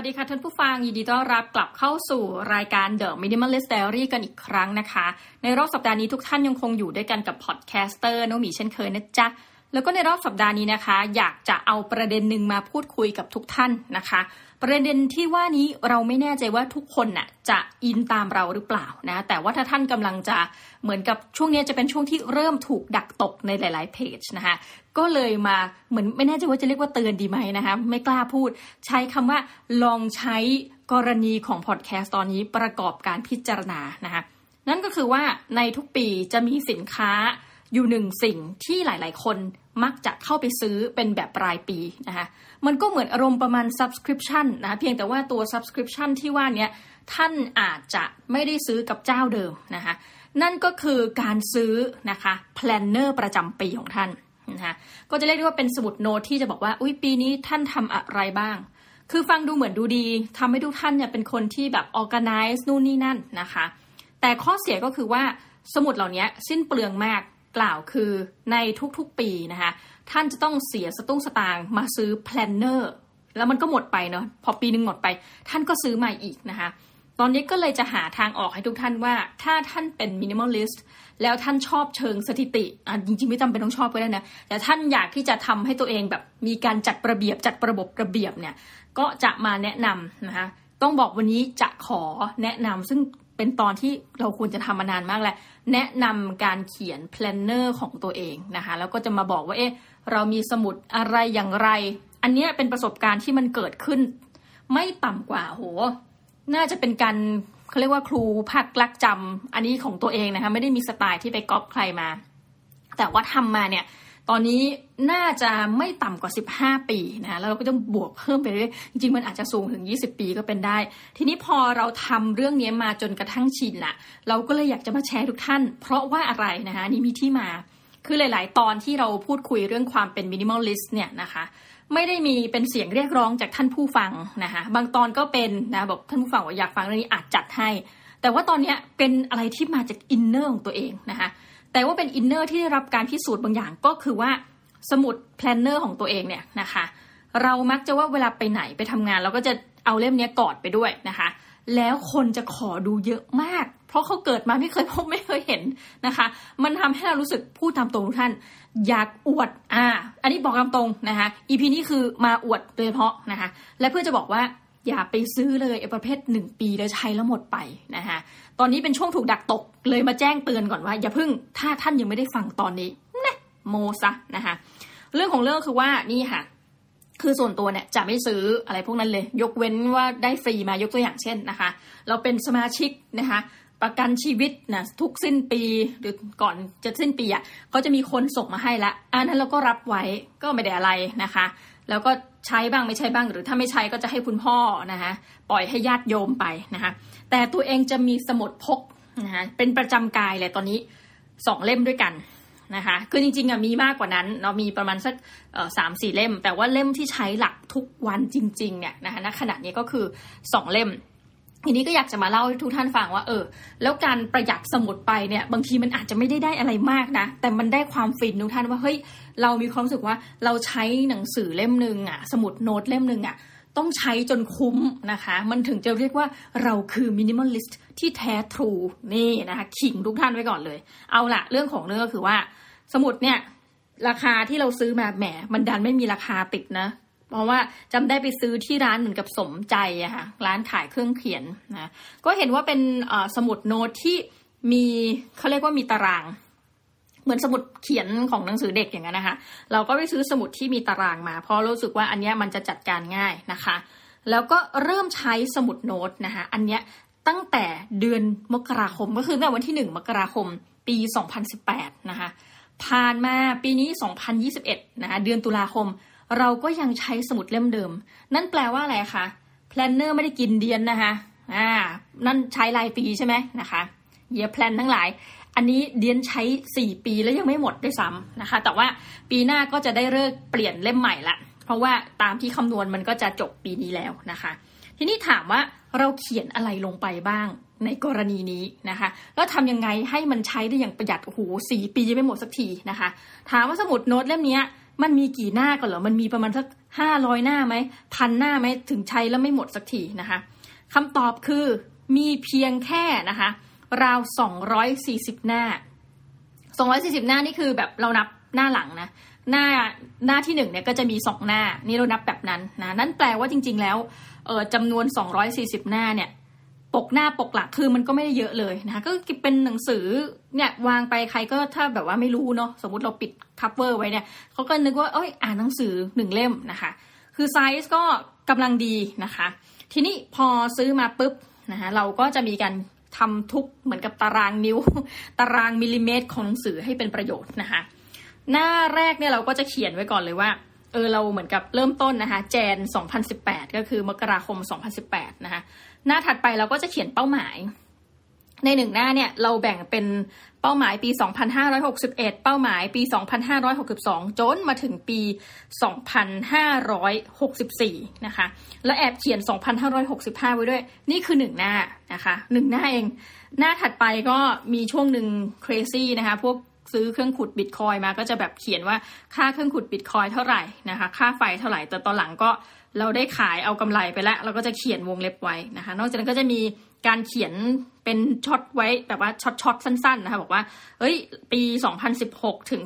วัสดีค่ะท่านผู้ฟัง ยินดีต้อนรับกลับเข้าสู่รายการ The Minimalist Diary กันอีกครั้งนะคะ ในรอบสัปดาห์นี้ทุกท่านยังคงอยู่ด้วยกันกับ podcaster น้องหมีเช่นเคยนะจ๊ะ แล้วก็ในรอบสัปดาห์นี้นะคะ อยากจะเอาประเด็นหนึ่งมาพูดคุยกับทุกท่านนะคะ ประเด็นที่ว่านี้เราไม่แน่ใจว่าทุกคนน่ะจะอินตามเราหรือเปล่านะ แต่ว่าถ้าท่านกำลังจะเหมือนกับช่วงนี้จะเป็นช่วงที่เริ่มถูกดักตกในหลาย ๆ เพจนะคะก็เลยมาเหมือนไม่แน่ใจว่าจะเรียกว่าเตือนดีไหมนะคะไม่กล้าพูด ใช้คำว่าลองใช้กรณีของพอดแคสต์ตอนนี้ประกอบการพิจารณานะคะนั่นก็คือว่าในทุกปีจะมีสินค้าอยู่หนึ่งสิ่งที่หลาย ๆ คน มักจะเข้าไปซื้อเป็นแบบรายปีนะคะมันก็เหมือนอารมณ์ประมาณ subscription นะะเพียงแต่ว่าตัว subscription ที่ว่านี้ท่านอาจจะไม่ได้ซื้อกับเจ้าเดิมนะคะนั่นก็คือการซื้อนะคะ planner ประจำปีของท่านนะคะก็จะเรียกได้ว่าเป็นสมุดโน้ตที่จะบอกว่าอุ้ยปีนี้ท่านทำอะไรบ้าง คือฟังดูเหมือนดูดีทำให้ทุกท่านเนี่ยเป็นคนที่แบบ organize นู่นนี่นั่นนะคะ แต่ข้อเสียก็คือว่าสมุดเหล่านี้สิ้นเปลืองมาก กล่าวคือในทุกๆปีนะคะท่านจะต้องเสียสตุ้งสตางค์มาซื้อ planner แล้วมันก็หมดไปเนาะพอปีนึงหมดไป ท่านก็ซื้อใหม่อีกนะคะตอนนี้ก็เลยจะหาทางออกให้ทุกท่านว่า ถ้าท่านเป็น minimalist แล้วท่านชอบเชิงสถิติอะจริงๆ ไม่จำเป็นต้องชอบก็ได้นะแต่ท่านอยากที่จะทำให้ตัวเองแบบมีการจัดระเบียบจัดระบบระเบียบเนี่ยก็จะมาแนะนำนะคะต้องบอกวันนี้จะขอแนะนำซึ่ง เป็นตอนที่เราควรจะทำมานานมากแล้วแนะนำการเขียน planner ของตัวเองนะคะ แล้วก็จะมาบอกว่าเอ๊ะเรามีสมุดอะไรอย่างไร อันนี้เป็นประสบการณ์ที่มันเกิดขึ้น ไม่ต่ำกว่าโห น่าจะเป็นการเขาเรียกว่าครูภาคลักจำอันนี้ของตัวเองนะคะ ไม่ได้มีสไตล์ที่ไปก๊อปใครมา แต่ว่าทำมาเนี่ย ตอนนี้น่าจะไม่ต่ำกว่า 15 ปีนะแล้วเราก็ต้องบวกเพิ่มไปเรื่อยจริงๆมันอาจจะสูงถึง 20 ปีก็เป็นได้ ทีนี้พอเราทำเรื่องนี้มาจนกระทั่งชินละเราก็เลยอยากจะมาแชร์ทุกท่าน เพราะว่าอะไรนะคะนี่มีที่มา คือหลาย ๆ ตอนที่เราพูดคุยเรื่องความเป็น minimalist เนี่ยนะคะไม่ได้มีเป็นเสียงเรียกร้องจากท่านผู้ฟังนะคะบางตอนก็เป็นนะบอกท่านผู้ฟังว่าอยากฟังเรื่องนี้อาจจัดให้ แต่ว่าตอนนี้เป็นอะไรที่มาจาก inner ของตัวเองนะคะ แต่ว่าเป็น inner ที่ได้รับการพิสูจน์บางอย่างก็คือว่าสมุด planner ของตัวเองเนี่ยนะคะ เรามักจะว่าเวลาไปไหนไปทำงาน เราก็จะเอาเล่มนี้กอดไปด้วยนะคะ แล้วคนจะขอดูเยอะมาก เพราะเขาเกิดมาไม่เคยพบไม่เคยเห็นนะคะ มันทำให้เรารู้สึกพูดตามตรงทุกท่าน อยากอวดอ่า อันนี้บอกตามตรงนะคะอีพีนี้คือมาอวดโดยเฉพาะนะคะ และเพื่อจะบอกว่า อย่าไปซื้อเลยไอ้ประเภทหนึ่งปีแล้วใช้แล้วหมดไปนะคะตอนนี้เป็นช่วงถูกดักตกเลยมาแจ้งเตือนก่อนว่า อย่าพึ่งถ้าท่านยังไม่ได้ฟังตอนนี้นะโมซะนะคะเรื่องของเรื่องคือว่านี่ค่ะ คือส่วนตัวเนี่ยจะไม่ซื้ออะไรพวกนั้นเลย ยกเว้นว่าได้ฟรีมายกตัวอย่างเช่นนะคะ เราเป็นสมาชิกนะคะประกันชีวิตนะทุกสิ้นปีหรือก่อนจะสิ้นปีอะเขาจะมีคนส่งมาให้ละอันนั้นเราก็รับไว้ก็ไม่ได้อะไรนะคะ แล้วก็ใช้บ้างไม่ใช้บ้าง หรือถ้าไม่ใช้ก็จะให้คุณพ่อนะคะปล่อยให้ญาติโยมไปนะคะแต่ตัวเองจะมีสมุดพกนะคะเป็นประจำกายเลยตอนนี้สองเล่มด้วยกันนะคะคือจริงๆอะมีมากกว่านั้นเนาะมีประมาณสักสามสี่เล่ม แต่ว่าเล่มที่ใช้หลักทุกวันจริงๆเนี่ยนะคะณขณะนี้ก็คือสองเล่ม ทีนี้ก็อยากจะมาเล่าให้ทุกท่านฟังว่าเออ แล้วการประหยัดสมุดไปเนี่ย บางทีมันอาจจะไม่ได้ได้อะไรมากนะ แต่มันได้ความฟินทุกท่านว่าเฮ้ยเรามีความรู้สึกว่าเราใช้หนังสือเล่มหนึ่งอะสมุดโน้ตเล่มหนึ่งอะต้องใช้จนคุ้มนะคะ มันถึงจะเรียกว่าเราคือ minimalist ที่แท้ true นี่นะคะขิงทุกท่านไว้ก่อนเลย เอาละเรื่องของเรื่องก็คือว่า สมุดเนี่ย ราคาที่เราซื้อมาแหมมันดันไม่มีราคาติดนะ เพราะว่าจำได้ไปซื้อที่ร้านเหมือนกับสมใจอะค่ะร้านขายเครื่องเขียนนะก็เห็นว่าเป็นสมุดโน้ตที่มีเขาเรียกว่ามีตาราง เหมือนสมุดเขียนของหนังสือเด็กอย่างนั้นนะคะเราก็ไปซื้อสมุดที่มีตารางมา เพราะรู้สึกว่าอันนี้มันจะจัดการง่ายนะคะ แล้วก็เริ่มใช้สมุดโน้ตนะคะอันนี้ตั้งแต่เดือนมกราคมก็คือตั้งแต่วันที่หนึ่งมกราคม ปี 2018 นะคะผ่านมาปีนี้ 2021 นะคะเดือนตุลาคม เราก็ยังใช้สมุดเล่มเดิม นั่นแปลว่าอะไรคะ planner ไม่ได้กินเดี๊ยนนะคะอ่านั่นใช้รายปีใช่ไหมนะคะ year plan ทั้งหลาย อันนี้เดี๊ยนใช้ 4 ปีแล้วยังไม่หมดด้วยซ้ำนะคะ แต่ว่าปีหน้าก็จะได้เลิกเปลี่ยนเล่มใหม่ละ เพราะว่าตามที่คำนวณมันก็จะจบปีนี้แล้วนะคะ ทีนี้ถามว่าเราเขียนอะไรลงไปบ้างในกรณีนี้นะคะ แล้วทำยังไงให้มันใช้ได้อย่างประหยัดโอ้โหสี่ปียังไม่หมดสักทีนะคะ ถามว่าสมุดโน้ตเล่มนี้ มันมีกี่หน้ากันเหรอ มันมีประมาณสักห้าร้อยหน้าไหมพันหน้าไหมถึงใช้แล้วไม่หมดสักทีนะคะคำตอบคือมีเพียงแค่นะคะราวสองร้อยสี่สิบหน้าสองร้อยสี่สิบหน้านี่คือแบบเรานับหน้าหลังนะหน้าหน้าที่หนึ่งเนี่ยก็จะมีสองหน้า นี่เรานับแบบนั้นนะนั่นแปลว่าจริง ๆ แล้วเออจำนวนสองร้อยสี่สิบหน้าเนี่ย ปกหน้าปกหลังคือมันก็ไม่ได้เยอะเลยนะคะก็เป็นหนังสือเนี่ยวางไปใครก็ถ้าแบบว่าไม่รู้เนาะสมมติเราปิด cover ไว้เนี่ยเขาก็นึกว่าเอ้ยอ่านหนังสือหนึ่งเล่มนะคะ คือไซส์ก็กำลังดีนะคะ ทีนี้พอซื้อมาปุ๊บนะคะเราก็จะมีการทำทุกเหมือนกับตารางนิ้ว ตารางมิลลิเมตรของหนังสือให้เป็นประโยชน์นะคะ หน้าแรกเนี่ยเราก็จะเขียนไว้ก่อนเลยว่าเออเราเหมือนกับเริ่มต้นนะคะแจน 2018 ก็คือมกราคม 2018 นะคะ หน้าถัดไปเราก็จะเขียนเป้าหมาย ในหนึ่งหน้าเนี่ยเราแบ่งเป็นเป้าหมายปี 2561 เป้าหมายปี 2562 จนมาถึงปี 2564 นะคะ แล้วแอบเขียน 2565 ไว้ด้วย นี่คือหนึ่งหน้านะคะหนึ่งหน้าเอง หน้าถัดไปก็มีช่วงหนึ่ง crazy นะคะ พวก ซื้อเครื่องขุดบิตคอยน์มาก็จะแบบเขียนว่าค่าเครื่องขุดบิตคอยน์เท่าไหร่นะคะ ค่าไฟเท่าไหร่แต่ตอนหลังก็เราได้ขายเอากำไรไปแล้ว เราก็จะเขียนวงเล็บไว้นะคะ นอกจากนั้นก็จะมีการเขียนเป็นช็อตไว้แบบว่าช็อตช็อตสั้นๆนะคะบอกว่าเอ้ย ปี 2016 ถึง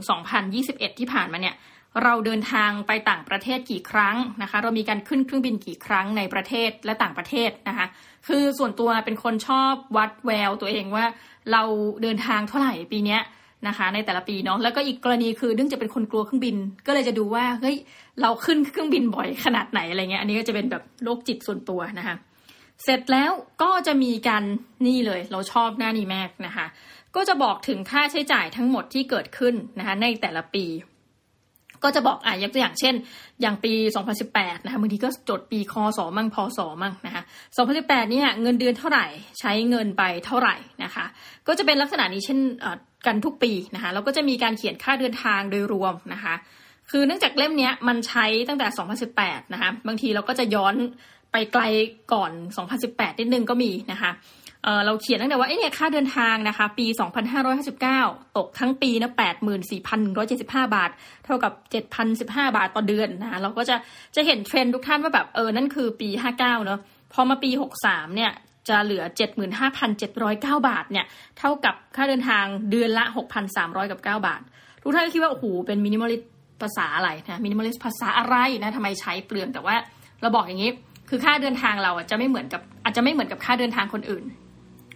2021 ที่ผ่านมาเนี่ยเราเดินทางไปต่างประเทศกี่ครั้งนะคะ เรามีการขึ้นเครื่องบินกี่ครั้งในประเทศและต่างประเทศนะคะ คือส่วนตัวเป็นคนชอบวัดแววตัวเองว่า เราเดินทางเท่าไหร่ปีเนี้ย นะคะ ในแต่ละปีเนาะแล้วก็อีกกรณีคือเนื่องจะเป็นคนกลัวเครื่องบิน ก็เลยจะดูว่าเฮ้ยเราขึ้นเครื่องบินบ่อยขนาดไหนอะไรเงี้ยอันนี้ก็จะเป็นแบบโรคจิตส่วนตัวนะคะเสร็จแล้วก็จะมีการนี่เลย เราชอบหน้านี้มากนะคะ ก็จะบอกถึงค่าใช้จ่ายทั้งหมดที่เกิดขึ้นนะคะในแต่ละปี ก็จะบอกอะยกตัวอย่างเช่น อย่างปี 2018 นะคะบางทีก็จดปีคศมั่งพศมั่งนะคะ2018เนี่ยเงินเดือนเท่าไหร่ใช้เงินไปเท่าไหร่นะคะ ก็จะเป็นลักษณะนี้เช่นกันทุกปีนะคะแล้วก็จะมีการเขียนค่าเดินทางโดยรวมนะคะ คือเนื่องจากเล่มนี้มันใช้ตั้งแต่ 2018 นะคะบางทีเราก็จะย้อนไปไกลก่อน 2018 นิดนึงก็มีนะคะ เเราเขียนตั้งแต่ว่าไอ้เนี่ยค่าเดินทางนะคะ ปี 2559 ตกทั้งปีนะ84,175 บาท เท่ากับ 7,015 บาทต่อเดือนนะเราก็จะจะเห็นเทรนด์ทุกท่านว่าแบบเออนั่นคือปี 59 เนาะพอมาปี 63 เนี่ยจะเหลือ 75,709 บาทเนี่ย เท่ากับค่าเดินทางเดือนละ 6,300 กับ 9 บาท ทุกท่านก็คิดว่า โอ้โห เป็น minimalist ภาษาอะไรนะ minimalist ภาษาอะไรนะทำไมใช้เปลืองแต่ว่าเราบอกอย่างนี้ คือค่าเดินทางเราจะไม่เหมือนกับอาจจะไม่เหมือนกับค่าเดินทางคนอื่น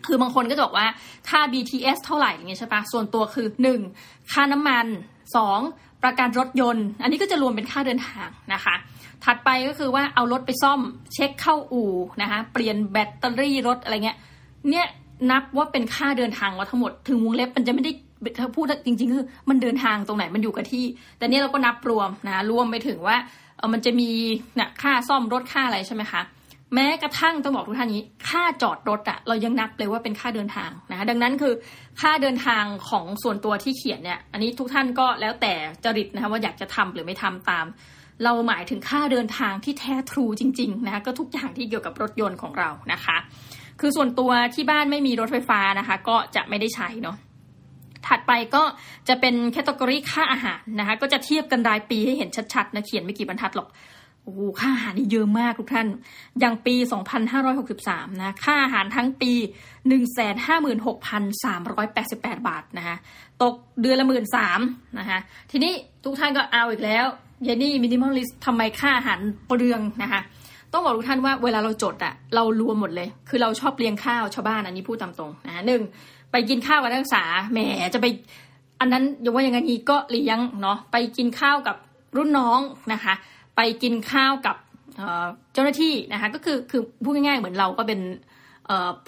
คือบางคนก็จะบอกว่าค่า BTS เท่าไหร่อย่างเงี้ยใช่ปะส่วนตัวคือ 1. ค่าน้ำมัน 2. ประกันรถยนต์ อันนี้ก็จะรวมเป็นค่าเดินทางนะคะ ถัดไปก็คือว่าเอารถไปซ่อมเช็คเข้าอู่นะคะเปลี่ยนแบตเตอรี่รถอะไรเงี้ยเนี่ยนับว่าเป็นค่าเดินทางว่าทั้งหมด ถึงวงเล็บมันจะไม่ได้ถ้าพูดจริงๆคือมันเดินทางตรงไหนมันอยู่กับที่ แต่เนี่ยเราก็นับรวมนะรวมไปถึงว่าเออมันจะมีนะค่าซ่อมรถค่าอะไรใช่ไหมคะ แม้กระทั่งต้องบอกทุกท่านนี้ ค่าจอดรถอะเรายังนับเลยว่าเป็นค่าเดินทางนะคะดังนั้นคือค่าเดินทางของส่วนตัวที่เขียนเนี่ยอันนี้ทุกท่านก็แล้วแต่จริตนะคะว่าอยากจะทำหรือไม่ทำตาม เราหมายถึงค่าเดินทางที่แท้ทรูจริงๆนะคะก็ทุกอย่างที่เกี่ยวกับรถยนต์ของเรานะคะ คือส่วนตัวที่บ้านไม่มีรถไฟฟ้านะคะ ก็จะไม่ได้ใช้เนาะถัดไปก็จะเป็นแคตตากรีค่าอาหารนะคะก็จะเทียบกันรายปีให้เห็นชัดๆนะเขียนไม่กี่บรรทัดหรอก โอ้ค่าอาหารนี่เยอะมากทุกท่าน อย่างปี 2563 นะ ค่าอาหารทั้งปี 156,388 บาทนะคะ ตกเดือนละหมื่นสามนะคะ ทีนี้ทุกท่านก็เอาอีกแล้ว เยนี่มินิมอลลิสทำไมค่าอาหารเปลืองนะคะ ต้องบอกทุกท่านว่าเวลาเราจดอะเรารวมหมดเลย คือเราชอบเลี้ยงข้าวชาวบ้านอันนี้พูดตามตรงนะหนึ่งไปกินข้าวกับนักศึกษา แหม จะไป อันนั้นอย่าว่าอย่างนี้ก็เลี้ยงเนาะ ไปกินข้าวกับรุ่นน้องนะคะ ไปกินข้าวกับเจ้าหน้าที่นะคะก็คือคือพูดง่ายๆเหมือนเราก็เป็น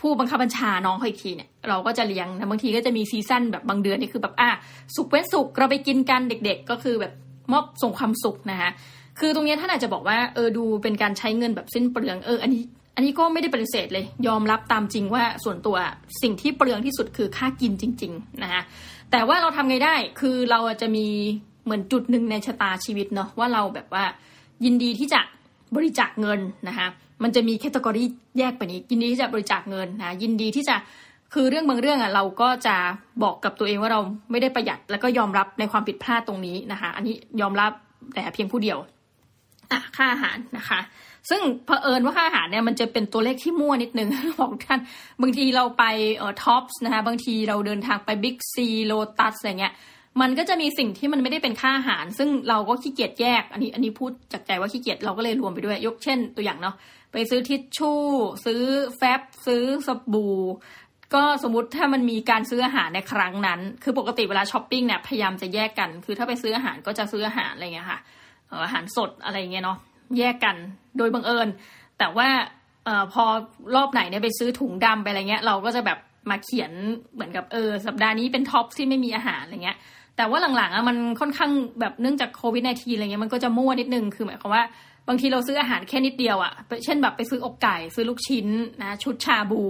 ผู้บังคับบัญชาน้องเขาอีกทีเนี่ยเราก็จะเลี้ยงนะบางทีก็จะมีซีซั่นแบบบางเดือนนี่คือแบบอะสุกเว้นสุกเราไปกินกันเด็ก ๆ ก็คือแบบมอบส่งความสุขนะคะคือตรงนี้ท่านอาจจะบอกว่าเออดูเป็นการใช้เงินแบบสิ้นเปลืองเอออันนี้อันนี้ก็ไม่ได้ปฏิเสธเลย ยอมรับตามจริงว่าส่วนตัวสิ่งที่เปลืองที่สุดคือค่ากินจริง ๆนะคะแต่ว่าเราทำไงได้คือเราจะมีเหมือนจุดหนึ่งในชะตาชีวิตเนาะว่าเราแบบว่า ยินดีที่จะบริจาคเงินนะคะมันจะมีแคตตากรีแยกไปนี้ยินดีที่จะบริจาคเงินนะยินดีที่จะคือเรื่องบางเรื่องอะเราก็จะบอกกับตัวเองว่าเราไม่ได้ประหยัดแล้วก็ยอมรับในความผิดพลาดตรงนี้นะคะ อันนี้ยอมรับแต่เพียงผู้เดียวอะค่าอาหารนะคะ ซึ่งเผอิญว่าค่าอาหารเนี่ยมันจะเป็นตัวเลขที่มั่วนิดนึงบอกท่านบางทีเราไปเอ่อท็อปส์นะคะบางทีเราเดินทางไปบิ๊กซีโลตัสอะไรเงี้ย มันก็จะมีสิ่งที่มันไม่ได้เป็นค่าอาหาร ซึ่งเราก็ขี้เกียจแยก อันนี้อันนี้พูดจากใจว่าขี้เกียจเราก็เลยรวมไปด้วย ยกเช่นตัวอย่างเนาะไปซื้อทิชชู่ ซื้อแฟบซื้อสบู่ก็สมมติถ้ามันมีการซื้ออาหารในครั้งนั้น คือปกติเวลาช้อปปิ้งเนี่ยพยายามจะแยกกัน คือถ้าไปซื้ออาหารก็จะซื้ออาหารอะไรเงี้ยค่ะอาหารสดอะไรเงี้ยเนาะแยกกันโดยบังเอิญ แต่ว่าอพอรอบไหนเนี่ยไปซื้อถุงดำไปอะไรเงี้ย เราก็จะแบบมาเขียนเหมือนกับเออสัปดาห์นี้เป็นท็อปที่ไม่มีอาหารอะไรเงี้ย แต่ว่าหลังๆอะมันค่อนข้างแบบเนื่องจากโควิด -19 อะไรเงี้ยมันก็จะมั่วนิดนึงคือหมายความว่าบางทีเราซื้ออาหารแค่นิดเดียวอะ่ะ เช่นแบบไปซื้ออกไก่ ซื้อลูกชิ้นนะชุดชาบู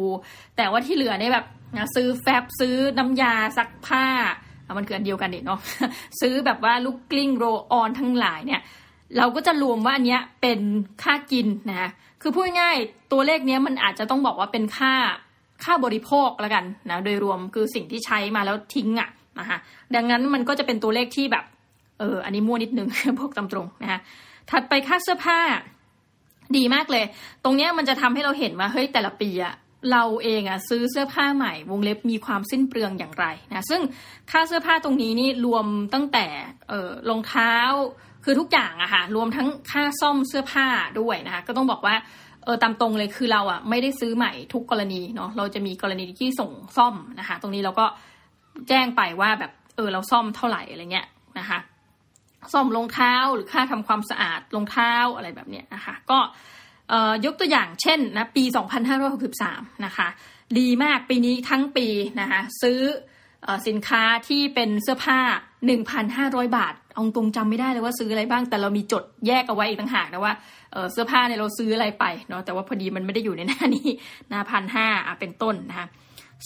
แต่ว่าที่เหลือเนี่ยแบบนะซื้อแฟบซื้อน้ำยาซักผ้ามันคืออันเดียวกันเนาะซื้อแบบว่าลูกกลิ้งโรออนทั้งหลายเนี่ย เราก็จะรวมว่าอันเนี้ยเป็นค่ากินนะคือพูดง่ายตัวเลขเนี้ยมันอาจจะต้องบอกว่าเป็นค่าค่าบริโภคแล้วกันนะโดยรวมคือสิ่งที่ใช้มาแล้วทิ้งอะ่ะ นะคะดังนั้นมันก็จะเป็นตัวเลขที่แบบ เออ อันนี้มั่วนิดนึงพวกตำตรงนะคะถัดไปค่าเสื้อผ้า ดีมากเลย ตรงเนี้ยมันจะทำให้เราเห็นว่าเฮ้ยแต่ละปีอะเราเองอะซื้อเสื้อผ้าใหม่ วงเล็บมีความสิ้นเปลืองอย่างไรนะซึ่งค่าเสื้อผ้าตรงนี้นี่รวมตั้งแต่เออรองเท้าคือทุกอย่างอะค่ะรวมทั้งค่าซ่อมเสื้อผ้าด้วยนะคะก็ต้องบอกว่าเออตามตรงเลยคือเราอะไม่ได้ซื้อใหม่ทุกกรณีเนาะเราจะมีกรณีที่ส่งซ่อมนะคะ ตรงนี้เราก็ แจ้งไปว่าแบบเออเราซ่อมเท่าไหร่อะไรเงี้ยนะคะซ่อมรองเท้าหรือค่าทำความสะอาดรองเท้าอะไรแบบเนี้ยนะคะก็ยกตัวอย่างเช่นนะปี 2563 นะคะดีมากปีนี้ทั้งปีนะคะซื้อสินค้าที่เป็นเสื้อผ้า 1,500 บาทเอาตรงจำไม่ได้เลยว่าซื้ออะไรบ้าง แต่เรามีจดแยกเอาไว้อีกต่างหากนะว่าเสื้อผ้าเนี่ยเราซื้ออะไรไปเนาะแต่ว่าพอดีมันไม่ได้อยู่ในหน้านี้นะพันห้าเป็นต้นนะคะ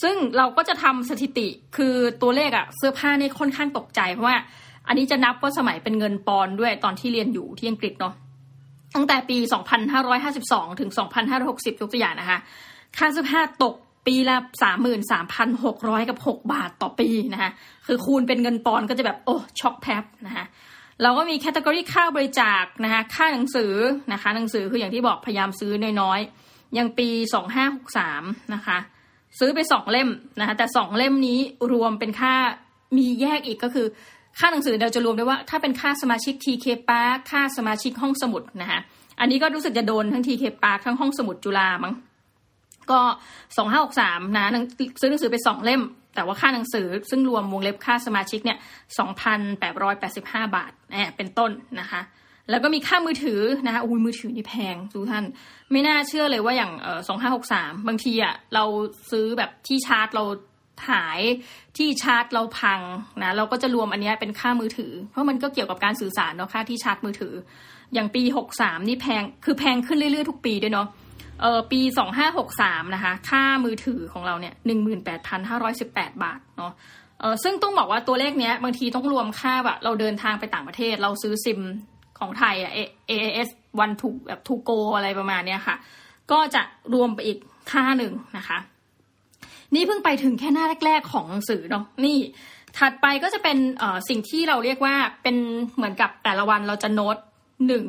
ซึ่งเราก็จะทำสถิติคือตัวเลขอะเสื้อผ้านี่ค่อนข้างตกใจเพราะว่า อันนี้จะนับว่าสมัยเป็นเงินปอนด้วยตอนที่เรียนอยู่ที่อังกฤษเนาะตั้งแต่ปี 2552 ถึง 2560 ยกตัวอย่างนะคะ ค่าเสื้อผ้าตกปีละ 33,600 กับ 6 บาทต่อปีนะคะ คือคูณเป็นเงินปอนก็จะแบบ โอ้ ช็อกแทบนะคะเราก็มีแคตตากรีค่าบริจาคนะคะ ค่าหนังสือนะคะ หนังสือคืออย่างที่บอกพยายามซื้อน้อยๆ อย่างปี 2563 นะคะ ซื้อไปสองเล่มนะคะแต่สองเล่มนี้รวมเป็นค่ามีแยกอีกก็คือ ค่าหนังสือเราจะรวมได้ว่า ถ้าเป็นค่าสมาชิก TK Park ค่าสมาชิกห้องสมุดนะคะอันนี้ก็รู้สึกจะโดนทั้ง TK Park ทั้งห้องสมุดจุฬามั้งก็สองห้าหกสามนะซื้อหนังสือไปสองเล่ม แต่ว่าค่าหนังสือซึ่งรวมวงเล็บค่าสมาชิกเนี่ยสองพันแปดร้อยแปดสิบห้าบาทแอบเป็นต้นนะคะ แล้วก็มีค่ามือถือนะคะอุ้ยมือถือนี่แพงทุกท่าน ไม่น่าเชื่อเลยว่าอย่างสองห้าหกสามบางทีอะเราซื้อแบบที่ชาร์จเราหายที่ชาร์จเราพังนะเราก็จะรวมอันนี้เป็นค่ามือถือ เพราะมันก็เกี่ยวกับการสื่อสารเนาะค่าที่ชาร์จมือถือ อย่างปีหกสามนี่แพงคือแพงขึ้นเรื่อยๆทุกปีด้วยเนาะเออปีสองห้าหกสามนะคะ ค่ามือถือของเราเนี่ยหนึ่งหมื่นแปดพันห้าร้อยสิบแปดบาทเนาะเออซึ่งต้องบอกว่าตัวเลขเนี้ยบางทีต้องรวมค่าแบบเราเดินทางไปต่างประเทศ เราซื้อซิม ของไทยอะ AAS one to แบบ to go อะไรประมาณเนี้ยค่ะ ก็จะรวมไปอีกค่าหนึ่งนะคะ นี่เพิ่งไปถึงแค่หน้าแรก ๆ ของหนังสือเนาะนี่ ถัดไปก็จะเป็นสิ่งที่เราเรียกว่าเป็นเหมือนกับแต่ละวันเราจะโน้ตหนึ่ง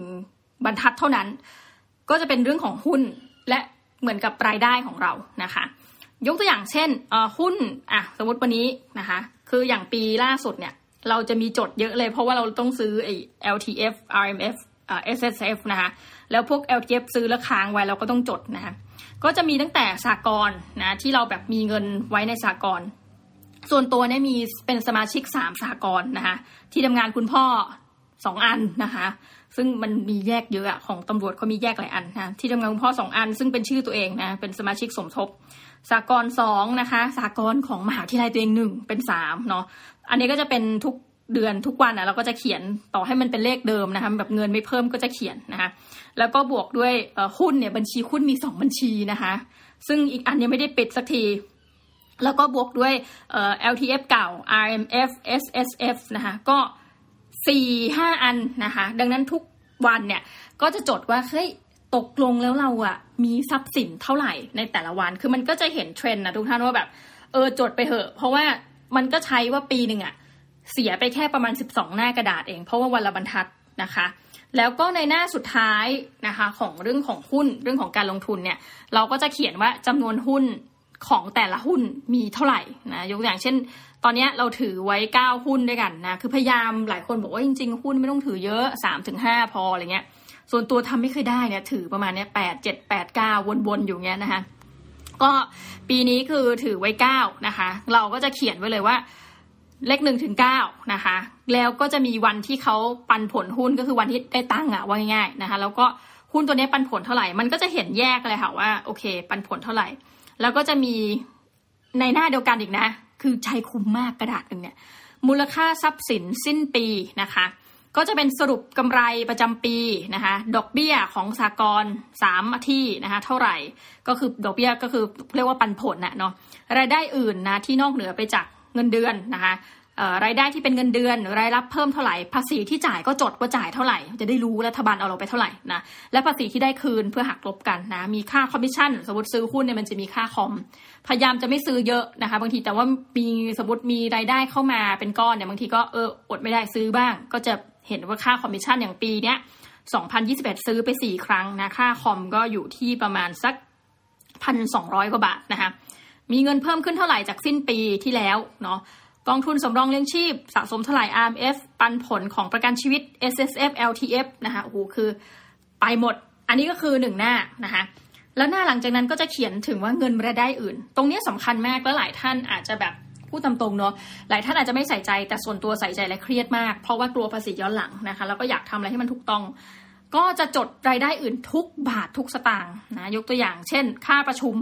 บรรทัดเท่านั้น ก็จะเป็นเรื่องของหุ้นและเหมือนกับรายได้ของเรานะคะ ยกตัวอย่างเช่นหุ้นอะสมมติวันนี้นะคะ คืออย่างปีล่าสุดเนี่ย เราจะมีจดเยอะเลย เพราะว่าเราต้องซื้อไอ้ LTF RMF อ่า SSF นะคะแล้วพวก LTF ซื้อแล้วค้างไว้เราก็ต้องจดนะคะก็จะมีตั้งแต่สากลนะที่เราแบบมีเงินไว้ในสากลส่วนตัวเนี่ยมีเป็นสมาชิกสามสากลนะคะที่ทำงานคุณพ่อ สองอันนะคะ ซึ่งมันมีแยกเยอะอะของตำรวจเขามีแยกหลายอันนะที่ทำงานคุณพ่อสองอัน ซึ่งเป็นชื่อตัวเองนะเป็นสมาชิกสมทบสากลสองนะคะสากลของมหาวิทยาลัยตัวเองหนึ่งเป็นสามเนาะอันนี้ก็จะเป็นทุกเดือนทุกวันนะเราก็จะเขียนต่อให้มันเป็นเลขเดิมนะคะแบบเงินไม่เพิ่มก็จะเขียนนะคะแล้วก็บวกด้วยหุ้นเนี่ยบัญชีหุ้นมีสองบัญชีนะคะซึ่งอีกอันนี้ไม่ได้ปิดสักทีแล้วก็บวกด้วย LTF เก่า RMF SSF นะคะก็ สี่ห้าอันนะคะ ดังนั้นทุกวันเนี่ยก็จะจดว่าเฮ้ยตกลงแล้วเราอะมีทรัพย์สินเท่าไหร่ในแต่ละวัน คือมันก็จะเห็นเทรนด์นะทุกท่านว่าแบบเออจดไปเหอะ เพราะว่ามันก็ใช้ว่าปีหนึ่งอะเสียไปแค่ประมาณ 12 หน้ากระดาษเอง เพราะว่าวันละบรรทัดนะคะ แล้วก็ในหน้าสุดท้ายนะคะของเรื่องของหุ้นเรื่องของการลงทุนเนี่ย เราก็จะเขียนว่าจำนวนหุ้น ของแต่ละหุ้นมีเท่าไหร่นะยกตัวอย่างเช่น ตอนนี้เราถือไว้ 9 หุ้นด้วยกันนะคือพยายามหลายคนบอกว่าจริง ๆ หุ้นไม่ต้องถือเยอะ 3-5ถึงพออะไรเงี้ย ส่วนตัวทำไม่เคยได้เนี่ยถือประมาณเนี้ยแปดเจ็ดแปดเก้าวนๆอยู่เงี้ยนะคะก็ปีนี้คือถือไว้เก้านะคะ เราก็จะเขียนไว้เลยว่าเลขหนึ่งถึงเก้านะคะ แล้วก็จะมีวันที่เขาปันผลหุ้นก็คือวันที่ได้ตังค์อะว่าง่ายๆนะคะ แล้วก็หุ้นตัวนี้ปันผลเท่าไหร่ มันก็จะเห็นแยกเลยค่ะว่าโอเค ปันผลเท่าไหร่ แล้วก็จะมีในหน้าเดียวกันอีกนะ คือใช้คุ้มมากกระดาษหนึ่งเนี่ยมูลค่าทรัพย์สินสิ้นปีนะคะ ก็จะเป็นสรุปกำไรประจำปีนะคะ ดอกเบี้ยของสากลสามที่นะคะเท่าไหร่ก็คือดอกเบี้ยก็คือเรียกว่าปันผลนะเนาะรายได้อื่นนะที่นอกเหนือไปจากเงินเดือนนะคะ รายได้ที่เป็นเงินเดือนรายรับเพิ่มเท่าไหร่ภาษีที่จ่ายก็จดว่าจ่ายเท่าไหร่ จะได้รู้รัฐบาลเอาเราไปเท่าไหร่นะและภาษีที่ได้คืนเพื่อหักลบกันนะมีค่าคอมมิชชั่นสมมติซื้อหุ้นเนี่ยมันจะมีค่าคอมพยายามจะไม่ซื้อเยอะนะคะบางทีแต่ว่ามีสมมติมีรายได้เข้ามาเป็นก้อนเนี่ยบางทีก็เอออดไม่ได้ซื้อบ้าง ก็จะเห็นว่าค่าคอมมิชชั่นอย่างปีเนี้ย2021 ซื้อไป 4 ครั้งนะค่าคอมก็อยู่ที่ประมาณสักพันสองร้อยกว่าบาทนะคะมีเงินเพิ่มขึ้นเท่าไหร่จากสิ้นปีที่แล้วเนาะ กองทุนสำรองเลี้ยงชีพสะสมเท่าไหร่ RMF ปันผลของประกันชีวิต SSF LTF นะคะโอ้โหคือไปหมด อันนี้ก็คือหนึ่งหน้านะคะแล้วหน้าหลังจากนั้นก็จะเขียนถึงว่าเงินรายได้อื่น ตรงนี้สำคัญมากแล้วหลายท่านอาจจะแบบพูดตามตรงเนาะหลายท่านอาจจะไม่ใส่ใจแต่ส่วนตัวใส่ใจและเครียดมาก เพราะว่ากลัวภาษีย้อนหลังนะคะแล้วก็อยากทำอะไรให้มันถูกต้อง ก็จะจดรายได้อื่นทุกบาททุกสตางค์นะยกตัวอย่างเช่น ค่าประชุม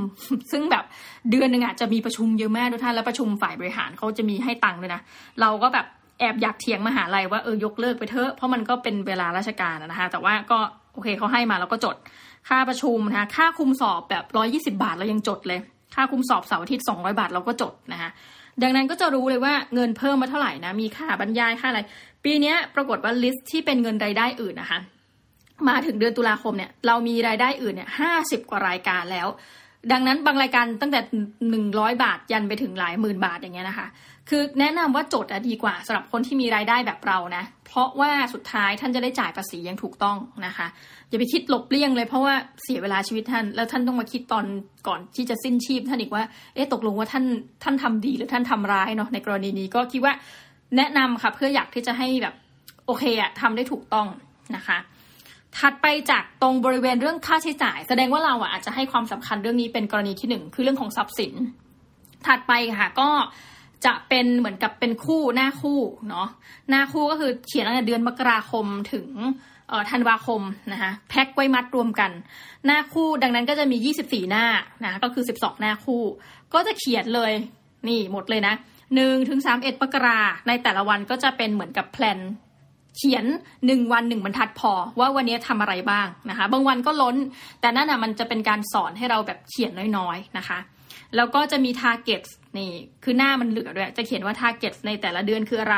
ซึ่งแบบเดือนหนึ่งอะจะมีประชุมเยอะมากทุกท่านแล้วประชุมฝ่ายบริหารเขาจะมีให้ตังค์ด้วยนะเราก็แบบแอบอยากเถียงมหาลัยว่าเออยกเลิกไปเถอะเพราะมันก็เป็นเวลาราชการนะคะแต่ว่าก็โอเคเขาให้มาเราก็จด ค่าประชุมนะคะค่าคุมสอบแบบร้อยี่สิบาทเรายังจดเลย ค่าคุมสอบเสาร์อาทิตย์สองร้อยบาทเราก็จดนะคะดังนั้นก็จะรู้เลยว่าเงินเพิ่มมาเท่าไหร่นะมีค่าบรรยายค่าอะไร ปีนี้ปรากฏว่าลิสต์ที่เป็นเงินรายได้อื่นนะคะ มาถึงเดือนตุลาคมเนี่ยเรามีรายได้อื่นเนี่ยห้าสิบกว่ารายการแล้ว ดังนั้นบางรายการตั้งแต่หนึ่งร้อยบาทยันไปถึงหลายหมื่นบาทอย่างเงี้ยนะคะ คือแนะนำว่าจดอะดีกว่าสำหรับคนที่มีรายได้แบบเรานะ เพราะว่าสุดท้ายท่านจะได้จ่ายภาษีอย่างถูกต้องนะคะ อย่าไปคิดหลบเลี่ยงเลยเพราะว่าเสียเวลาชีวิตท่าน แล้วท่านต้องมาคิดตอนก่อนที่จะสิ้นชีพท่านอีกว่า เอ๊ะตกลงว่าท่านท่านทำดีหรือท่านทำร้ายเนาะในกรณีนี้ก็คิดว่าแนะนำค่ะเพื่ออยากที่จะให้แบบโอเคอะทำได้ถูกต้องนะคะ ถัดไปจากตรงบริเวณเรื่องค่าใช้จ่าย แสดงว่าเราอะอาจจะให้ความสำคัญเรื่องนี้เป็นกรณีที่หนึ่งคือเรื่องของทรัพย์สิน ถัดไปค่ะก็จะเป็นเหมือนกับเป็นคู่หน้าคู่เนาะหน้าคู่ก็คือเขียนตั้งแต่เดือนมกราคมถึงธันวาคมนะคะแพ็คไว้มัดรวมกัน หน้าคู่ดังนั้นก็จะมี 24 หน้านะก็คือ 12 หน้าคู่ ก็จะเขียนเลยนี่หมดเลยนะหนึ่งถึงสามเอ็ดมกราในแต่ละวันก็จะเป็นเหมือนกับแพลน เขียนหนึ่งวันหนึ่งบรรทัดพอว่าวันนี้ทำอะไรบ้างนะคะ บางวันก็ล้น แต่นั่นอะมันจะเป็นการสอนให้เราแบบเขียนน้อยๆนะคะ แล้วก็จะมี target นี่คือหน้ามันเหลือด้วย จะเขียนว่า target ในแต่ละเดือนคืออะไร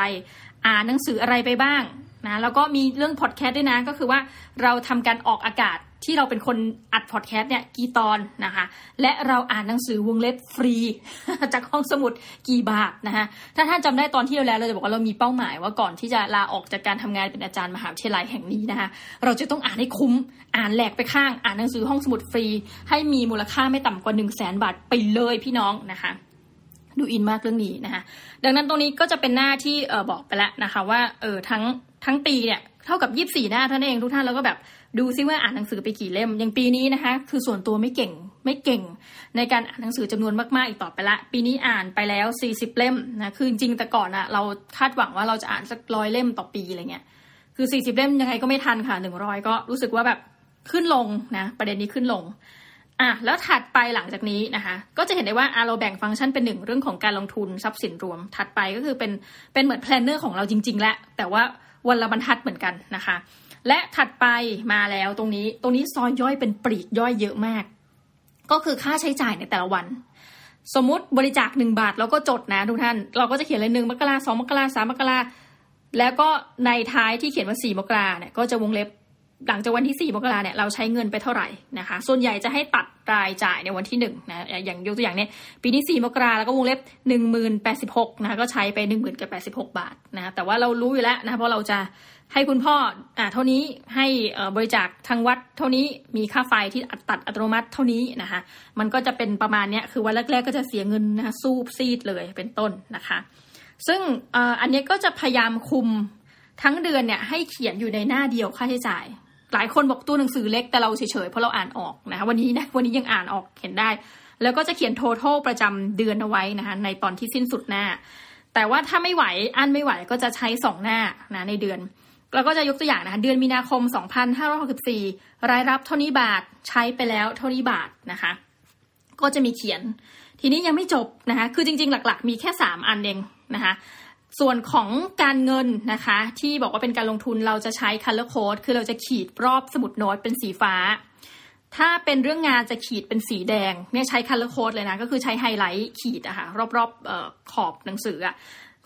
อ่านหนังสืออะไรไปบ้างนะแล้วก็มีเรื่องพอดแคสต์ด้วยนะก็คือว่าเราทำการออกอากาศ ที่เราเป็นคนอัดพอดแคสต์เนี่ยกี่ตอนนะคะ และเราอ่านหนังสือวงเล็บฟรี จากห้องสมุดกี่บาทนะคะถ้าท่านจำได้ตอนที่เราแล้วเราจะบอกว่าเรามีเป้าหมายว่าก่อนที่จะลาออกจากการทำงานเป็นอาจารย์มหาวิทยาลัยแห่งนี้นะคะเราจะต้องอ่านให้คุ้มอ่านแหลกไปข้าง อ่านหนังสือห้องสมุดฟรี ให้มีมูลค่าไม่ต่ำกว่า1นึ่งแสนบาทไปเลยพี่น้องนะคะดูอินมากเรื่องนี้นะคะดังนั้นตรงนี้ก็จะเป็นหน้าที่เออบอกไปแล้วนะคะ ว่าเออทั้งทั้งปีเนี่ย เท่ากับยี่สี่หน้าท่านเองทุกท่านแล้วก็แบบดูซิว่าอ่านหนังสือไปกี่เล่มอย่างปีนี้นะคะคือส่วนตัวไม่เก่งไม่เก่ง ในการอ่านหนังสือจำนวนมากๆอีกต่อไปละ ปีนี้อ่านไปแล้ว 40 เล่มนะคือจริงแต่ก่อนอะเราคาดหวังว่าเราจะอ่านสักร้อยเล่มต่อปีอะไรเงี้ยคือ 40 เล่มยังไงก็ไม่ทันค่ะ 100 ก็รู้สึกว่าแบบขึ้นลงนะประเด็นนี้ขึ้นลงอะแล้วถัดไปหลังจากนี้นะคะ ก็จะเห็นได้ว่าเราแบ่งฟังก์ชันเป็นหนึ่งเรื่องของการลงทุนทรัพย์สินรวม ถัดไปก็คือเป็นเป็นเหมือน planner ของเราจริง ๆ และแต่ว่า วันละบรรทัดเหมือนกันนะคะ และถัดไปมาแล้วตรงนี้ตรงนี้ซอยย่อยเป็นปลีกย่อยเยอะมาก ก็คือค่าใช้จ่ายในแต่ละวัน สมมุติบริจาคหนึ่งบาทเราก็จดนะทุกท่าน เราก็จะเขียนเลยหนึ่งมกราสองมกราสามมกราแล้วก็ในท้ายที่เขียนว่าสี่มกราเนี่ยก็จะวงเล็บ หลังจากวันที่ 4 มกราเนี่ยเราใช้เงินไปเท่าไหร่นะคะ ส่วนใหญ่จะให้ตัดรายจ่ายในวันที่1นะอย่างยกตัวอย่างเนี่ยปีนี้ 4 มกราแล้วก็วงเล็บ 1086นะคะก็ใช้ไป 1 0 0 0กับ 86 บาทนะแต่ว่าเรารู้อยู่แล้วนะเพราะเราจะให้คุณพ่ออ่าเท่านี้ให้บริจาคทางวัดเท่านี้มีค่าไฟที่ตัดอัตโนมัติเท่านี้นะคะมันก็จะเป็นประมาณเนี้ยคือวันแรกๆก็จะเสียเงินนะคะซูบซีดเลยเป็นต้นนะคะ ซึ่งอันนี้ก็จะพยายามคุมทั้งเดือนเนี่ยให้เขียนอยู่ในหน้าเดียวค่าใช้จ่าย หลายคนบอกตัวหนังสือเล็กแต่เราเฉยๆเพราะเราอ่านออกนะคะวันนี้นะวันนี้ยังอ่านออกเห็นได้ แล้วก็จะเขียน total ประจำเดือนเอาไว้นะคะในตอนที่สิ้นสุดหน้า แต่ว่าถ้าไม่ไหวอันไม่ไหวก็จะใช้สองหน้านะในเดือนเราก็จะยกตัวอย่างนะคะเดือนมีนาคม 2564 รายรับเท่านี้บาทใช้ไปแล้วเท่านี้บาทนะคะ ก็จะมีเขียน ทีนี้ยังไม่จบนะคะ คือจริงๆ หลัก ๆ มีแค่ 3 อันเองนะคะ ส่วนของการเงินนะคะ ที่บอกว่าเป็นการลงทุนเราจะใช้ color code คือเราจะขีดรอบสมุดโน้ตเป็นสีฟ้า ถ้าเป็นเรื่องงานจะขีดเป็นสีแดงเนี่ยใช้ color code เลยนะก็คือใช้ไฮไลท์ขีดอะคะ่ะรอบๆออขอบหนังสืออะ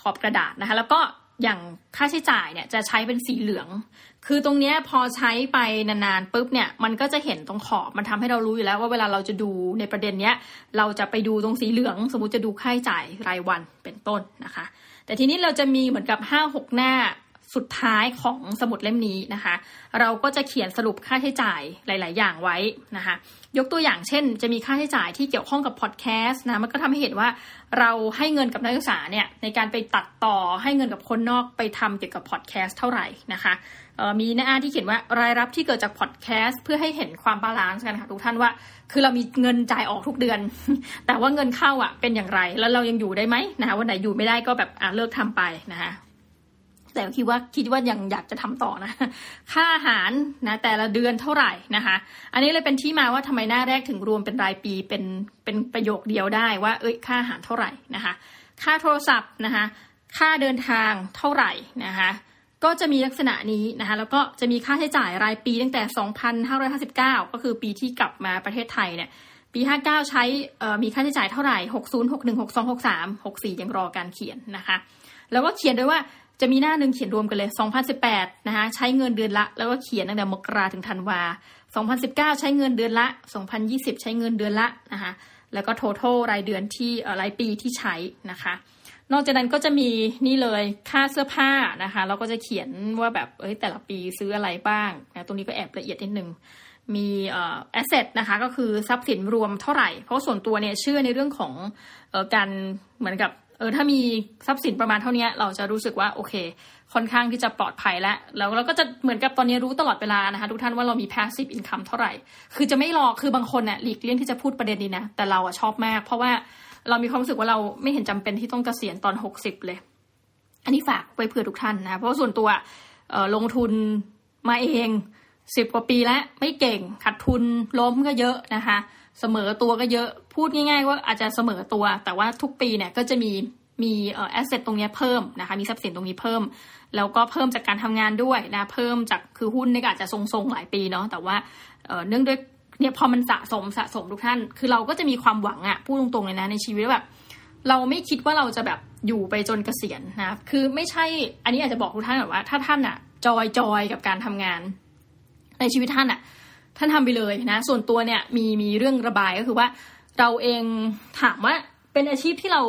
ขอบกระดาษนะคะ แล้วก็อย่างค่าใช้จ่ายเนี่ยจะใช้เป็นสีเหลือง คือตรงนี้พอใช้ไปนานๆปุ๊บเนี่ยมันก็จะเห็นตรงขอบมันทำให้เรารู้อยู่แล้วว่าเวลาเราจะดูในประเด็นเนี้ยเราจะไปดูตรงสีเหลือง สมมติจะดูค่าใช้จ่ายรายวันเป็นต้นนะคะ แต่ทีนี้เราจะมีเหมือนกับ5้าหกหน้า สุดท้ายของสมุดเล่มนี้นะคะ เราก็จะเขียนสรุปค่าใช้จ่ายหลาย ๆ อย่างไว้นะคะ ยกตัวอย่างเช่น จะมีค่าใช้จ่ายที่เกี่ยวข้องกับพอดแคสต์นะมันก็ทำให้เห็นว่าเราให้เงินกับนักศึกษาเนี่ยในการไปตัดต่อให้เงินกับคนนอกไปทำเกี่ยวกับพอดแคสต์เท่าไหร่นะคะมีหน้าที่เขียนว่ารายรับที่เกิดจากพอดแคสต์เพื่อให้เห็นความ balance กันค่ะทุกท่านว่า คือเรามีเงินจ่ายออกทุกเดือน แต่ว่าเงินเข้าอะเป็นอย่างไร แล้วเรายังอยู่ได้ไหมนะคะวันไหนอยู่ไม่ได้ก็แบบอ่าเลิกทำไปนะคะ แต่คิดว่าคิดว่ายังอยากจะทำต่อนะ ค่าอาหารนะแต่ละเดือนเท่าไหร่นะคะ อันนี้เลยเป็นที่มาว่าทำไมหน้าแรกถึงรวมเป็นรายปีเป็นเป็นประโยคเดียวได้ว่า เอ้ยค่าอาหารเท่าไหร่นะคะ ค่าโทรศัพท์นะคะ ค่าเดินทางเท่าไหร่นะคะก็จะมีลักษณะนี้นะคะแล้วก็จะมีค่าใช้จ่ายรายปีตั้งแต่ 2,559 ก็คือปีที่กลับมาประเทศไทยเนี่ยปี 59 ใช้มีค่าใช้จ่ายเท่าไหร่ 60 61 62 63 64 ยังรอการเขียนนะคะ แล้วก็เขียนด้วยว่า จะมีหน้าหนึ่งเขียนรวมกันเลย 2018 นะคะใช้เงินเดือนละ แล้วก็เขียนตั้งแต่มกราถึงธันวา 2019 ใช้เงินเดือนละ 2020 ใช้เงินเดือนละนะคะแล้วก็ total รายเดือนที่รายปีที่ใช้นะคะ นอกจากนั้นก็จะมีนี่เลยค่าเสื้อผ้านะคะเราก็จะเขียนว่าแบบเอ้ยแต่ละปีซื้ออะไรบ้างนะตรงนี้ก็แอบละเอียดนิดนึงมีเอ่อ asset นะคะก็คือทรัพย์สินรวมเท่าไหร่ เพราะส่วนตัวเนี่ยเชื่อในเรื่องของออการเหมือนกับ เออถ้ามีทรัพย์สินประมาณเท่านี้เราจะรู้สึกว่าโอเค ค่อนข้างที่จะปลอดภัยแล้วแล้วเราก็จะเหมือนกับตอนนี้รู้ตลอดเวลานะคะทุกท่านว่าเรามี passive income เท่าไหร่ คือจะไม่รอคือบางคนเนี่ยหลีกเลี่ยงที่จะพูดประเด็นนี้นะแต่เราอะชอบมาก เพราะว่าเรามีความรู้สึกว่าเราไม่เห็นจำเป็นที่ต้องเกษียณตอนหกสิบเลย อันนี้ฝากไว้เผื่อทุกท่านนะเพราะส่วนตัวเออลงทุนมาเองสิบกว่าปีแล้วไม่เก่งขาดทุนล้มก็เยอะนะคะ เสมอตัวก็เยอะพูดง่ายๆว่าอาจจะเสมอตัว แต่ว่าทุกปีเนี่ยก็จะมีมีแอสเซทตรงนี้เพิ่มนะคะมีทรัพย์สินตรงนี้เพิ่ม แล้วก็เพิ่มจากการทำงานด้วยนะเพิ่มจากคือหุ้นนี่อาจจะทรงๆหลายปีเนาะแต่ว่าเนื่องด้วยเนี่ยพอมันสะสมสะสมทุกท่าน คือเราก็จะมีความหวังอะพูดตรงๆเลยนะในชีวิตแบบ เราไม่คิดว่าเราจะแบบอยู่ไปจนเกษียณนะคือไม่ใช่อันนี้อาจจะบอกทุกท่านแบบว่า ถ้าท่านอะจอยจอยกับการทำงาน ในชีวิตท่านอะ ท่านทำไปเลยนะ ส่วนตัวเนี่ยมีมีเรื่องระบายก็คือว่า เราเองถามว่าเป็นอาชีพที่เรา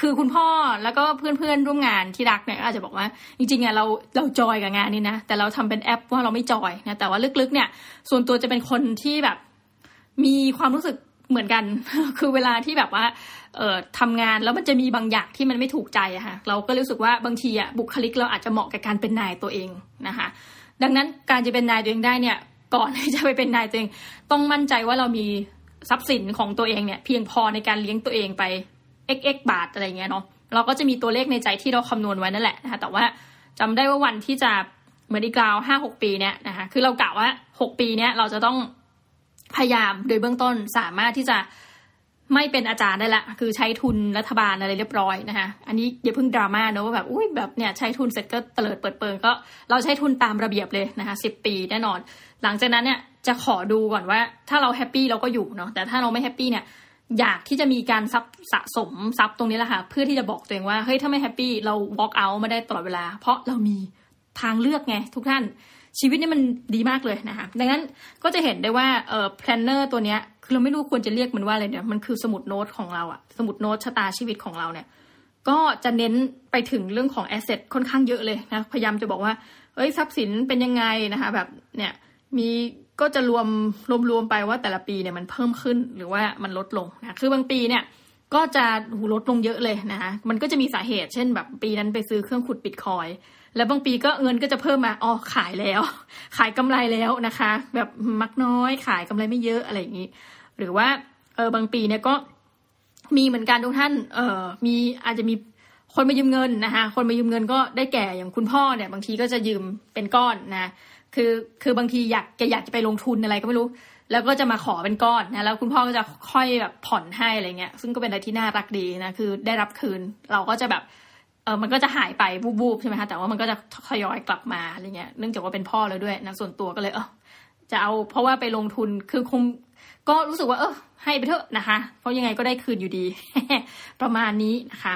คือคุณพ่อแล้วก็เพื่อนๆร่วมงานที่รักเนี่ยอาจจะบอกว่า จริงๆอะเราเราจอยกับงานนี้นะแต่เราทำเป็นแอปว่าเราไม่จอยนะแต่ว่าลึกๆ เนี่ย ส่วนตัวจะเป็นคนที่แบบ มีความรู้สึกเหมือนกัน คือเวลาที่แบบว่า เอ่อทำงานแล้วมันจะมีบางอย่างที่มันไม่ถูกใจอะค่ะเราก็รู้สึกว่าบางทีอะบุคลิกเราอาจจะเหมาะกับการเป็นนายตัวเองนะคะ ดังนั้นการจะเป็นนายตัวเองได้เนี่ย ก่อนที่จะไปเป็นนายตัวเอง ต้องมั่นใจว่าเรามีทรัพย์สินของตัวเองเนี่ย เพียงพอในการเลี้ยงตัวเองไป xx บาทอะไรเงี้ยเนาะเราก็จะมีตัวเลขในใจที่เราคำนวณไว้นั่นแหละนะคะแต่ว่าจำได้ว่าวันที่จะเหมือนอีกราวห้าหกปีเนี้ยนะคะคือเรากะว่าหกปีเนี้ยเราจะต้องพยายามโดยเบื้องต้นสามารถที่จะไม่เป็นอาจารย์ได้ละ คือใช้ทุนรัฐบาลอะไรเรียบร้อยนะคะ อันนี้อย่าเพิ่งดราม่าเนอะว่าแบบอุ้ยแบบเนี่ยใช้ทุนเสร็จก็เตลิดเปิดเปิงก็เราใช้ทุนตามระเบียบเลยนะคะสิบปีแน่นอน หลังจากนั้นเนี่ยจะขอดูก่อนว่า ถ้าเรา happy เราก็อยู่เนาะแต่ถ้าเราไม่ happy เนี่ยอยากที่จะมีการทรัพย์สะสมทรัพย์ตรงนี้แหละค่ะเพื่อที่จะบอกตัวเองว่าเฮ้ยถ้าไม่ happy เรา walk out มาได้ตลอดเวลา เพราะเรามีทางเลือกไงทุกท่านชีวิตนี่มันดีมากเลยนะคะดังนั้นก็จะเห็นได้ว่าเอ่อ planner ตัวเนี้ยคือเราไม่รู้ควรจะเรียกมันว่าอะไรเนี่ยมันคือสมุดโน้ตของเราอะสมุดโน้ตชะตาชีวิตของเราเนี่ยก็จะเน้นไปถึงเรื่องของแอสเซทค่อนข้างเยอะเลยนะพยายามจะบอกว่าเอ้ยทรัพย์สินเป็นยังไงนะคะแบบเนี่ย มีก็จะรวมรวมๆไปว่าแต่ละปีเนี่ยมันเพิ่มขึ้นหรือว่ามันลดลงนะคือบางปีเนี่ยก็จะหูลดลงเยอะเลยนะคะมันก็จะมีสาเหตุ เช่นแบบปีนั้นไปซื้อเครื่องขุดบิตคอยแล้วบางปีก็เงินก็จะเพิ่มมาอ๋อขายแล้ว ขายกำไรแล้วนะคะ แบบมักน้อยขายกำไรไม่เยอะอะไรอย่างนี้ หรือว่าเออบางปีเนี่ยก็มีเหมือนกันทุกท่านเออมีอาจจะมีคนมายืมเงินนะคะคนมายืมเงินก็ได้แก่อย่างคุณพ่อเนี่ย บางทีก็จะยืมเป็นก้อนนะ คือคือบางทีอยากแกอยากจะไปลงทุนอะไรก็ไม่รู้ แล้วก็จะมาขอเป็นก้อนนะแล้วคุณพ่อก็จะค่อยแบบผ่อนให้อะไรเงี้ย ซึ่งก็เป็นอะไรที่น่ารักดีนะคือได้รับคืนเราก็จะแบบเออมันก็จะหายไปวูบๆใช่ไหมคะแต่ว่ามันก็จะทยอยกลับมาอะไรเงี้ยเนื่องจากว่าเป็นพ่อแล้วด้วยนะส่วนตัวก็เลยเออจะเอาเพราะว่าไปลงทุนคือคงก็รู้สึกว่า เออให้ไปเถอะนะคะ เพราะยังไงก็ได้คืนอยู่ดี ประมาณนี้นะคะ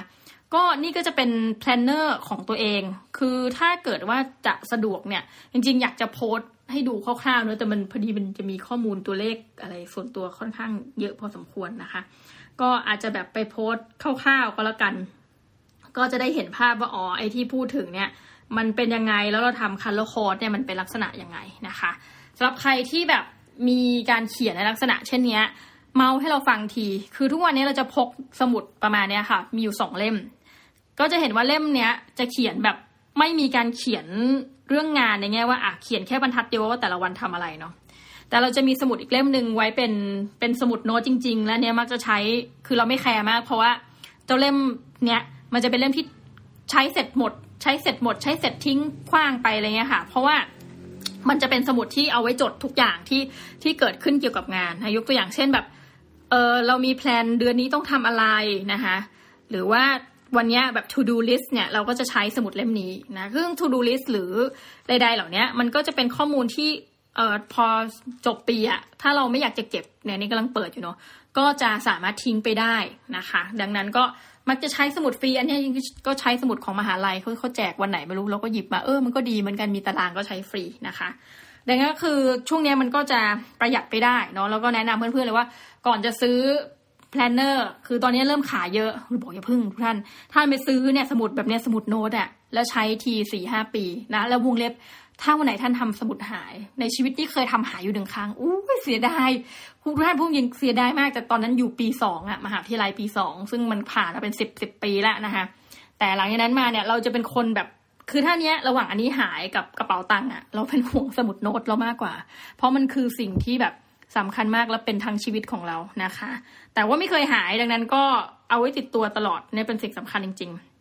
ก็นี่ก็จะเป็น planner ของตัวเอง คือถ้าเกิดว่าจะสะดวกเนี่ย จริง ๆ อยากจะโพสต์ให้ดูคร่าวๆเนอะแต่มันพอดีมันจะมีข้อมูลตัวเลขอะไรส่วนตัวค่อนข้างเยอะพอสมควรนะคะ ก็อาจจะแบบไปโพสต์คร่าวๆก็แล้วกัน ก็จะได้เห็นภาพว่าอ๋อไอที่พูดถึงเนี่ยมันเป็นยังไงแล้วเราทำคัลเลอร์โค้ดเนี่ยมันเป็นลักษณะยังไงนะคะสำหรับใครที่แบบมีการเขียนในลักษณะ เช่นนี้เมาให้เราฟังที คือทุกวันนี้เราจะพกสมุดประมาณนี้ค่ะ มีอยู่สองเล่ม ก็จะเห็นว่าเล่มเนี้ยจะเขียนแบบไม่มีการเขียนเรื่องงานในแง่ว่าอะเขียนแค่บรรทัดเดียวว่าแต่ละวันทำอะไรเนาะแต่เราจะมีสมุดอีกเล่มหนึ่งไว้เป็นเป็นสมุดโน้ตจริง ๆ และเนี้ยมักจะใช้คือเราไม่ care มาก เพราะว่าเจ้าเล่มเนี้ยมันจะเป็นเล่มที่ใช้เสร็จหมด ใช้เสร็จหมด ใช้เสร็จทิ้งขว้างไปอะไรเงี้ยค่ะ เพราะว่ามันจะเป็นสมุดที่เอาไว้จดทุกอย่างที่ที่เกิดขึ้นเกี่ยวกับงานนะยกตัวอย่างเช่นแบบเออเรามี plan เดือนนี้ต้องทำอะไรนะคะหรือว่า วันนี้แบบ to do list เนี่ยเราก็จะใช้สมุดเล่มนี้นะซึ่ง to do list หรือใด ๆ เหล่านี้มันก็จะเป็นข้อมูลที่เอ่อพอจบปีอะถ้าเราไม่อยากจะเก็บเนี่ยนี่กำลังเปิดอยู่เนาะก็จะสามารถทิ้งไปได้นะคะ ดังนั้นก็มักจะใช้สมุดฟรีอันนี้ก็ใช้สมุดของมหาลัยเขาเขาแจกวันไหนไม่รู้เราก็หยิบมาเออมันก็ดีเหมือนกันมีตารางก็ใช้ฟรีนะคะ ดังนั้นก็คือช่วงนี้มันก็จะประหยัดไปได้เนาะแล้วก็แนะนำเพื่อนๆเลยว่าก่อนจะซื้อ planner คือตอนนี้เริ่มขายเยอะบอกอย่าพึ่งทุกท่านท่านไปซื้อเนี่ยสมุดแบบเนี้ยสมุดโน้ตอะแล้วใช้ทีสี่ห้าปีนะ แล้ววงเล็บถ้าวันไหนท่านทำสมุดหาย ในชีวิตที่เคยทำหายอยู่หนึ่งครั้งอู้เสียดายผู้ท่านผู้ยิงเสียดายมาก แต่ตอนนั้นอยู่ปีสองอะมหาวิทยาลัยปีสองซึ่งมันผ่านมาเป็นสิบสิบปีแล้วนะคะแต่หลังจากนั้นมาเนี่ยเราจะเป็นคนแบบคือถ้าเนี้ยระหว่างอันนี้หายกับกระเป๋าตังค์อะเราเป็นห่วงสมุดโน้ตเรามากกว่า เพราะมันคือสิ่งที่แบบ สำคัญมากและเป็นทั้งชีวิตของเรานะคะ แต่ว่าไม่เคยหายดังนั้นก็เอาไว้ติดตัวตลอดเนี่ยเป็นสิ่งสำคัญจริง ๆ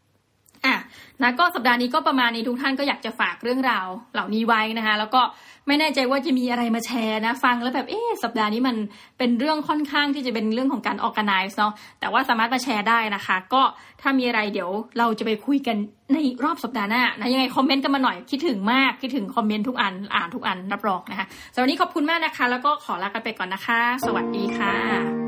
นะก็สัปดาห์นี้ก็ประมาณนี้ทุกท่านก็อยากจะฝากเรื่องราวเหล่านี้ไว้นะคะ แล้วก็ไม่แน่ใจว่าจะมีอะไรมาแชร์นะ ฟังแล้วแบบเอ๊สัปดาห์นี้มันเป็นเรื่องค่อนข้างที่จะเป็นเรื่องของการออกกันไนซ์เนาะแต่ว่าสามารถมาแชร์ได้นะคะ ก็ถ้ามีอะไรเดี๋ยวเราจะไปคุยกันในรอบสัปดาห์หน้านะยังไงคอมเมนต์กันมาหน่อยคิดถึงมากคิดถึงคอมเมนต์ทุกอันอ่านทุกอันรับรองนะคะสำหรับวันนี้ขอบคุณมากนะคะ แล้วก็ขอลากันไปก่อนนะคะ สวัสดีค่ะ